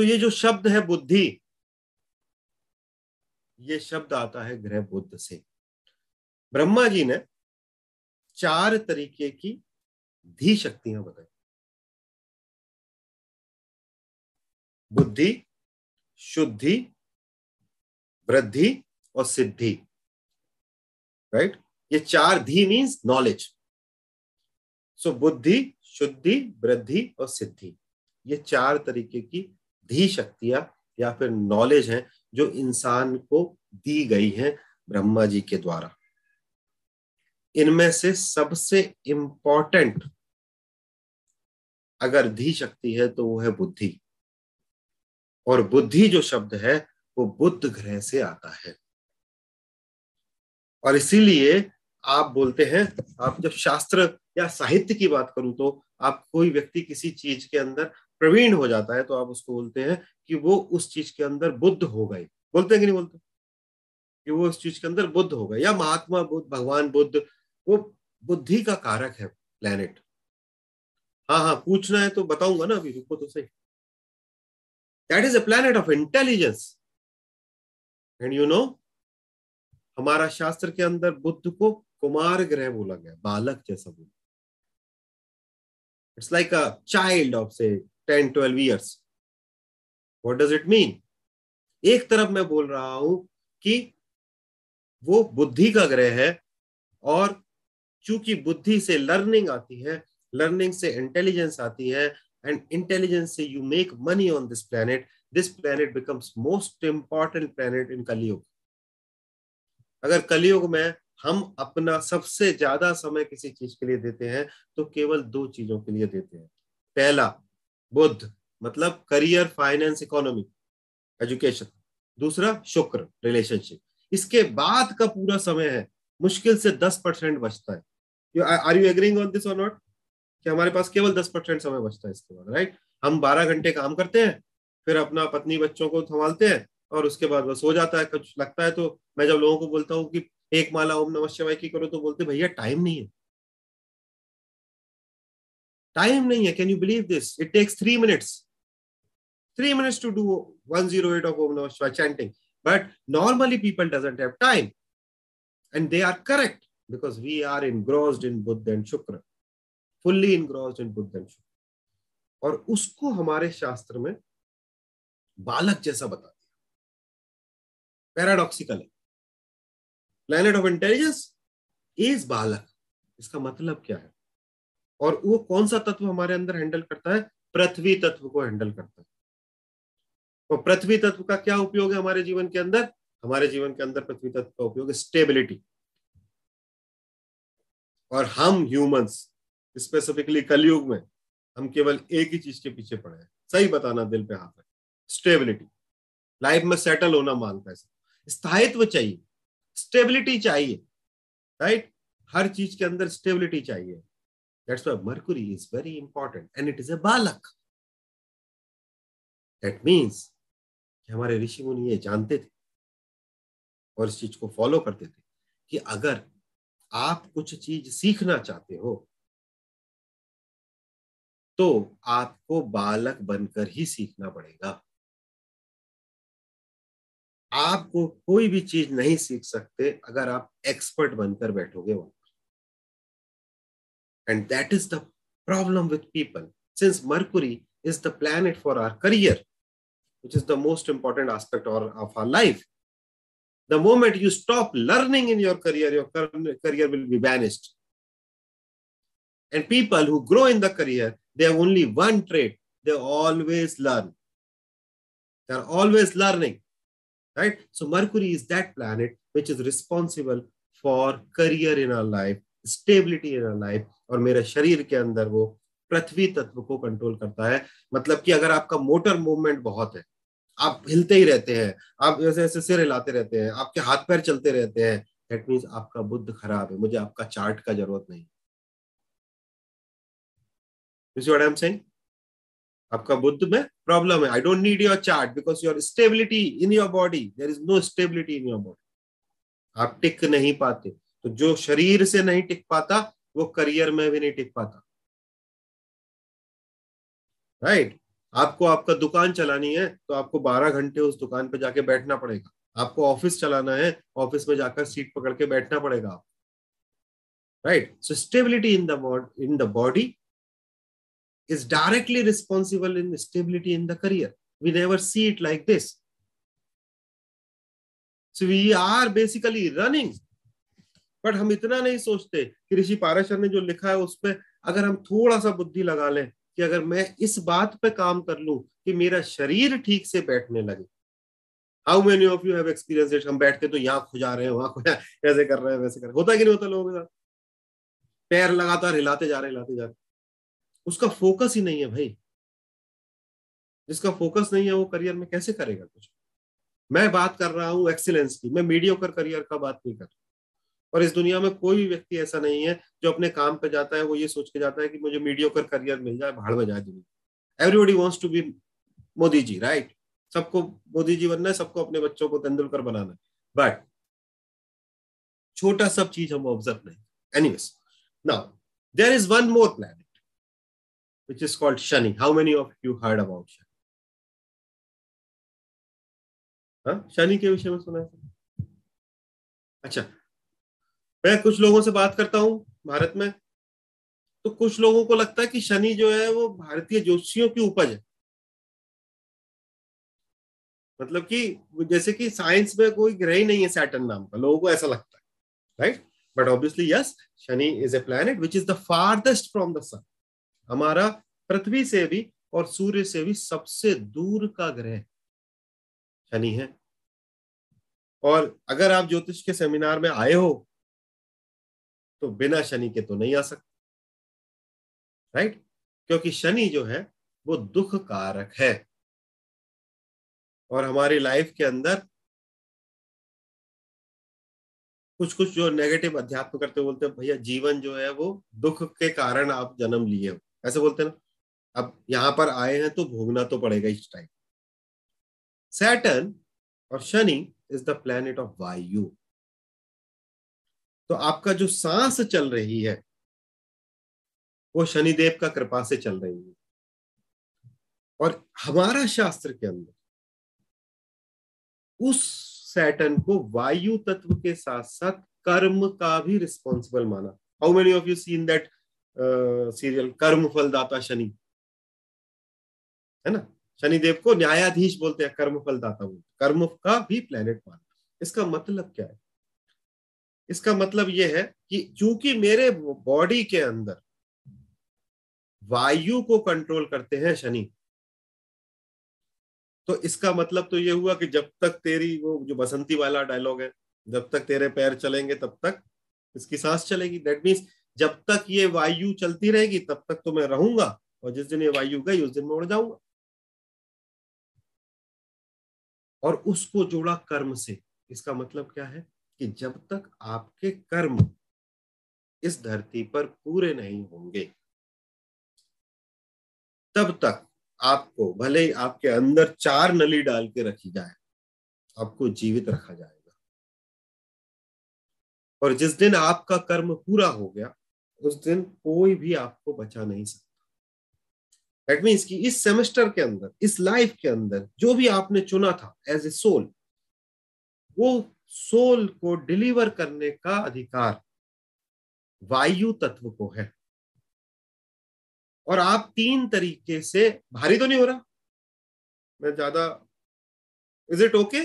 तो ये जो शब्द है बुद्धि, ये शब्द आता है ग्रह बुद्ध से। ब्रह्मा जी ने चार तरीके की धी शक्तियाँ बताई। बुद्धि, शुद्धि, वृद्धि और सिद्धि राइट ये चार धी मीन्स नॉलेज सो बुद्धि, शुद्धि, वृद्धि और सिद्धि, ये चार तरीके की धी शक्तियाँ या फिर नॉलेज है जो इंसान को दी गई है ब्रह्मा जी के द्वारा। इनमें से सबसे इंपॉर्टेंट अगर धी शक्ति है तो वो है बुद्धि। और बुद्धि जो शब्द है, वो बुद्ध ग्रह से आता है। और इसीलिए आप बोलते हैं, आप जब शास्त्र या साहित्य की बात करूँ तो आप कोई व्यक्ति किसी चीज़ के अंदर प्रवीण हो जाता है तो आप उसको बोलते हैं कि वो उस चीज़ के अंदर बुद्ध हो गए। बोलते हैं कि नहीं बोलते? कि वो उस चीज़ के अंदर बुद्ध हो गए, या महात्मा बुद्ध, भगवान बुद्ध, वो बुद्धि का कारक है प्लेनेट हाँ हाँ पूछना है तो बताऊँगा ना अभी, रुको तो सही। That is a planet of intelligence and you know हमारा शास्त्र के अंदर बुद्ध को कुमार ग्रह बोला गया, बालक जैसा बोला it's like a child of say ten twelve years what does it mean एक तरफ़ मैं बोल रहा हूँ कि वो बुद्धि का ग्रह है और चूँकि बुद्धि से लर्निंग आती है लर्निंग से इंटेलिजेंस आती है एंड इंटेलिजेंस से you make money on this planet this planet becomes most important planet in Kalyug अगर कलयुग में हम अपना सबसे ज़्यादा समय किसी चीज़ के लिए देते हैं तो केवल दो चीज़ों के लिए देते हैं। पहला बुद्ध मतलब करियर फाइनेंस इकोनॉमी एजुकेशन दूसरा, शुक्र रिलेशनशिप इसके बाद का पूरा समय है। मुश्किल से दस परसेंट बचता है। Are you agreeing on this और नॉट कि हमारे पास केवल दस परसेंट समय बचता है इसके बाद राइट हम बारह घंटे काम करते हैं, फिर अपना पत्नी बच्चों को संभालते हैं, और उसके बाद बस हो जाता है। कुछ लगता है तो मैं जब लोगों को बोलता हूँ कि एक माला ओम नमः शिवाय की करो तो बोलते भैया टाइम नहीं है। टाइम नहीं है can you believe this it takes three minutes three minutes to do one zero eight of ओम नमः chanting but normally people doesn't have time and they are correct, because we are engrossed in buddha and shukra. Fully engrossed in buddha and shukra. और उसको हमारे शास्त्र में बालक जैसा बता दिया। पैराडॉक्सिकल है। प्लेनेट ऑफ़ इंटेलिजेंस इज़ बालक। इसका मतलब क्या है? और वो कौन सा तत्व हमारे अंदर हैंडल करता है? पृथ्वी तत्व को हैंडल करता है। और पृथ्वी तत्व का क्या उपयोग है हमारे जीवन के अंदर? हमारे जीवन के अंदर पृथ्वी तत्व का उपयोग स्टेबिलिटी और हम ह्यूमंस स्पेसिफिकली कलयुग में, हम केवल एक ही चीज़ के पीछे पड़े हैं। सही बताना दिल पे हाथ है स्टेबिलिटी लाइफ में सेटल होना माँगता है स्थायित्व चाहिए। स्टेबिलिटी चाहिए। राइट हर चीज़ के अंदर स्टेबिलिटी चाहिए। That's why Mercury is very important and it is a बालक दैट मींस हमारे ऋषि मुनि ये जानते थे, और इस चीज़ को फॉलो करते थे, कि अगर आप कुछ चीज़ सीखना चाहते हो तो आपको बालक बनकर ही सीखना पड़ेगा। आपको कोई भी चीज़ नहीं सीख सकते अगर आप एक्सपर्ट बनकर बैठोगे वहाँ। And that is the problem with people. Since Mercury is the planet for our career, which is the most important aspect of our life. The moment you stop learning in your career, your career will be vanished. And people who grow in the career, they have only one trait they always learn. They're always learning, right? So, Mercury is that planet which is responsible for career in our life, stability in our life, और मेरे शरीर के अंदर वो पृथ्वी तत्व को control करता है। मतलब कि अगर आपका मोटर मूवमेंट बहुत है, आप हिलते ही रहते हैं, आप ऐसे ऐसे सिर हिलाते रहते हैं, आपके हाथ पैर चलते रहते हैं दैट मीन्स आपका बुद्ध खराब है, मुझे आपका चार्ट का ज़रूरत नहीं। आपका बुद्ध में प्रॉब्लम है। I don't need your chart because your stability in your body there is no stability in your body आप टिक नहीं पाते। तो जो शरीर से नहीं टिक पाता वो करियर में भी नहीं टिक पाता राइट right? आपको आपका दुकान चलानी है तो आपको बारह घंटे उस दुकान पे जाके बैठना पड़ेगा आपको ऑफ़िस चलाना है, ऑफ़िस में जाकर सीट पकड़ के बैठना पड़ेगा right so stability in the in the body is directly responsible in stability in the career. We never see it like this. So, we are basically. But हम इतना नहीं सोचते कि ऋषि पाराशर ने जो लिखा है उस पर अगर हम थोड़ा सा बुद्धि लगा लें कि अगर मैं इस बात पे काम कर लूँ कि मेरा शरीर ठीक से बैठने लगे। How many of you have experience हम बैठते तो यहाँ खुजा रहे हैं, वहाँ खुजा, ऐसे कर रहे हैं, वैसे कर रहे होता कि नहीं होता लोगों के साथ? पैर लगातार हिलाते जा रहे, हिलाते जा रहे। उसका फोकस ही नहीं है भाई। जिसका फोकस नहीं है वो करियर में कैसे करेगा कुछ? मैं बात कर रहा हूँ एक्सीलेंस की। मैं मीडियोकर करियर का बात नहीं कर रहा। और इस दुनिया में कोई भी व्यक्ति ऐसा नहीं है जो अपने काम पे जाता है, वो ये सोच के जाता है कि मुझे मीडियोकर करियर मिल जाए, भाड़ बजा दुनिया। Everybody wants to be Modi ji right सबको मोदी जी बनना है, सबको अपने बच्चों को तेंदुलकर बनाना है। बट छोटा सब चीज़ हम ऑब्ज़र्व नहीं anyways now there is one more plan which is called Shani. How many of you heard about Shani? Shani के विषय में सुना है? अच्छा मैं कुछ लोगों से बात करता हूँ भारत में तो कुछ लोगों को लगता है कि शनि जो है वो भारतीय ज्योतिषियों की उपज है। मतलब कि जैसे कि साइंस में कोई ग्रह ही नहीं है सैटर्न नाम का, लोगों को ऐसा लगता है right but obviously yes Shani is a planet which is the farthest from the sun हमारा पृथ्वी से भी और सूर्य से भी सबसे दूर का ग्रह शनि है। और अगर आप ज्योतिष के सेमिनार में आए हो तो बिना शनि के तो नहीं आ सकते राइट क्योंकि शनि जो है, वो दुख कारक है। और हमारी लाइफ के अंदर कुछ कुछ जो नेगेटिव अध्यात्म करते बोलते हैं, भैया, जीवन जो है, वो दुख के कारण आप जन्म लिए हो। ऐसे बोलते ना। अब यहाँ पर आए हैं तो भोगना तो पड़ेगा इस टाइम सैटर्न और Shani is the planet of vayu. तो आपका जो सांस चल रही है, वो शनिदेव का कृपा से चल रही है। और हमारा शास्त्र के अंदर, उस सैटन को वायु तत्व के साथ साथ कर्म का भी रिस्पॉन्सिबल माना। How many of you seen that serial Karm Phaldata Shani? है ना? शनिदेव को न्यायाधीश बोलते हैं, कर्म फलदाता बोलते कर्म का भी प्लेनेट माना। इसका मतलब क्या है? इसका मतलब यह है कि चूँकि मेरे बॉडी के अंदर वायु को कंट्रोल करते हैं शनि तो इसका मतलब तो ये हुआ कि जब तक तेरी वो जो बसंती वाला डायलॉग है, जब तक तेरे पैर चलेंगे, तब तक इसकी सांस चलेगी। दैट मीन्स जब तक ये वायु चलती रहेगी, तब तक तो मैं रहूँगा और जिस दिन ये वायु गई, उस दिन मैं उड़ जाऊँगा। और उसको जोड़ा कर्म से। इसका मतलब क्या है? कि जब तक आपके कर्म इस धरती पर पूरे नहीं होंगे, तब तक आपको, भले ही आपके अंदर चार नली डाल के रखी जाए, आपको जीवित रखा जाएगा। और जिस दिन आपका कर्म पूरा हो गया, उस दिन कोई भी आपको बचा नहीं सकता। दैट मीन्स कि इस सेमेस्टर के अंदर, इस लाइफ के अंदर, जो भी आपने चुना था एज ए सोल वो सोल को डिलीवर करने का अधिकार वायु तत्व को है। और आप तीन तरीके से भारी तो नहीं हो रहा? मैं ज़्यादा is it okay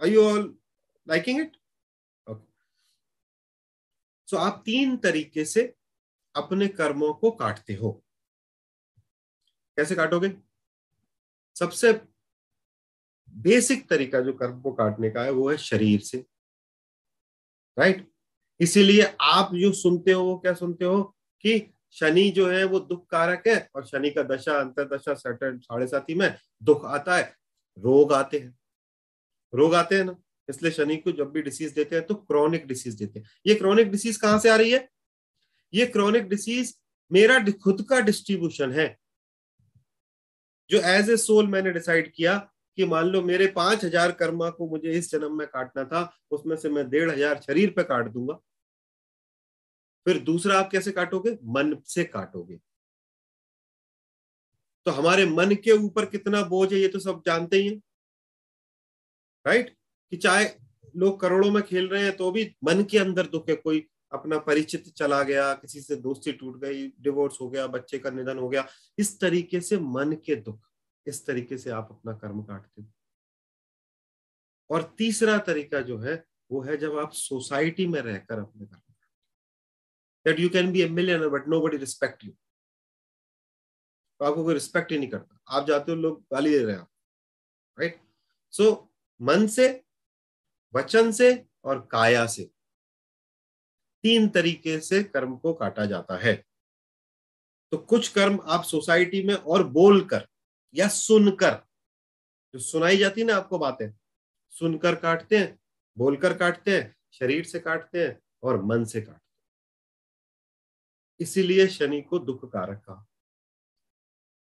I you all liking it okay so आप तीन तरीके से अपने कर्मों को काटते हो। कैसे काटोगे? सबसे बेसिक तरीका जो कर्म को काटने का है, वो है शरीर से। राइट इसीलिए आप जो सुनते हो, वो क्या सुनते हो? कि शनि जो है, वो दुख कारक है और शनि का दशा, अंतरदशा, सैटर्न साढ़े साथी में दुख आता है। रोग आते हैं। रोग आते हैं ना। इसलिए शनि को जब भी डिसीज देते हैं तो क्रॉनिक डिसीज देते हैं। ये क्रॉनिक डिसीज कहाँ से आ रही है? ये क्रॉनिक डिसीज मेरा खुद का डिस्ट्रीब्यूशन है। जो एज ए सोल मैंने डिसाइड किया कि मान लो मेरे पाँच हज़ार कर्मा को मुझे इस जन्म में काटना था, उसमें से मैं डेढ़ हज़ार शरीर पे काट दूँगा। फिर दूसरा आप कैसे काटोगे? मन से काटोगे। तो हमारे मन के ऊपर कितना बोझ है, ये तो सब जानते ही हैं। राइट कि चाहे लोग करोड़ों में खेल रहे हैं तो भी मन के अंदर दुख है। कोई अपना परिचित चला गया, किसी से दोस्ती टूट गई डिवोर्स हो गया, बच्चे का निधन हो गया। इस तरीके से मन के दुख। इस तरीके से आप अपना कर्म काटते हो। और तीसरा तरीका जो है, वो है जब आप सोसाइटी में रहकर अपने कर्म that you can be a millionaire but nobody respect you आपको कोई रिस्पेक्ट ही नहीं करता। आप जाते हो, लोग गाली दे रहे हैं राइट सो मन से, वचन से और काया से तीन तरीके से कर्म को काटा जाता है। तो कुछ कर्म आप सोसाइटी में और बोलकर या सुनकर, जो सुनाई जाती ना आपको बातें, सुनकर काटते हैं, बोलकर काटते हैं, शरीर से काटते हैं और मन से काटते हैं। इसीलिए शनि को दुख कारक कहा।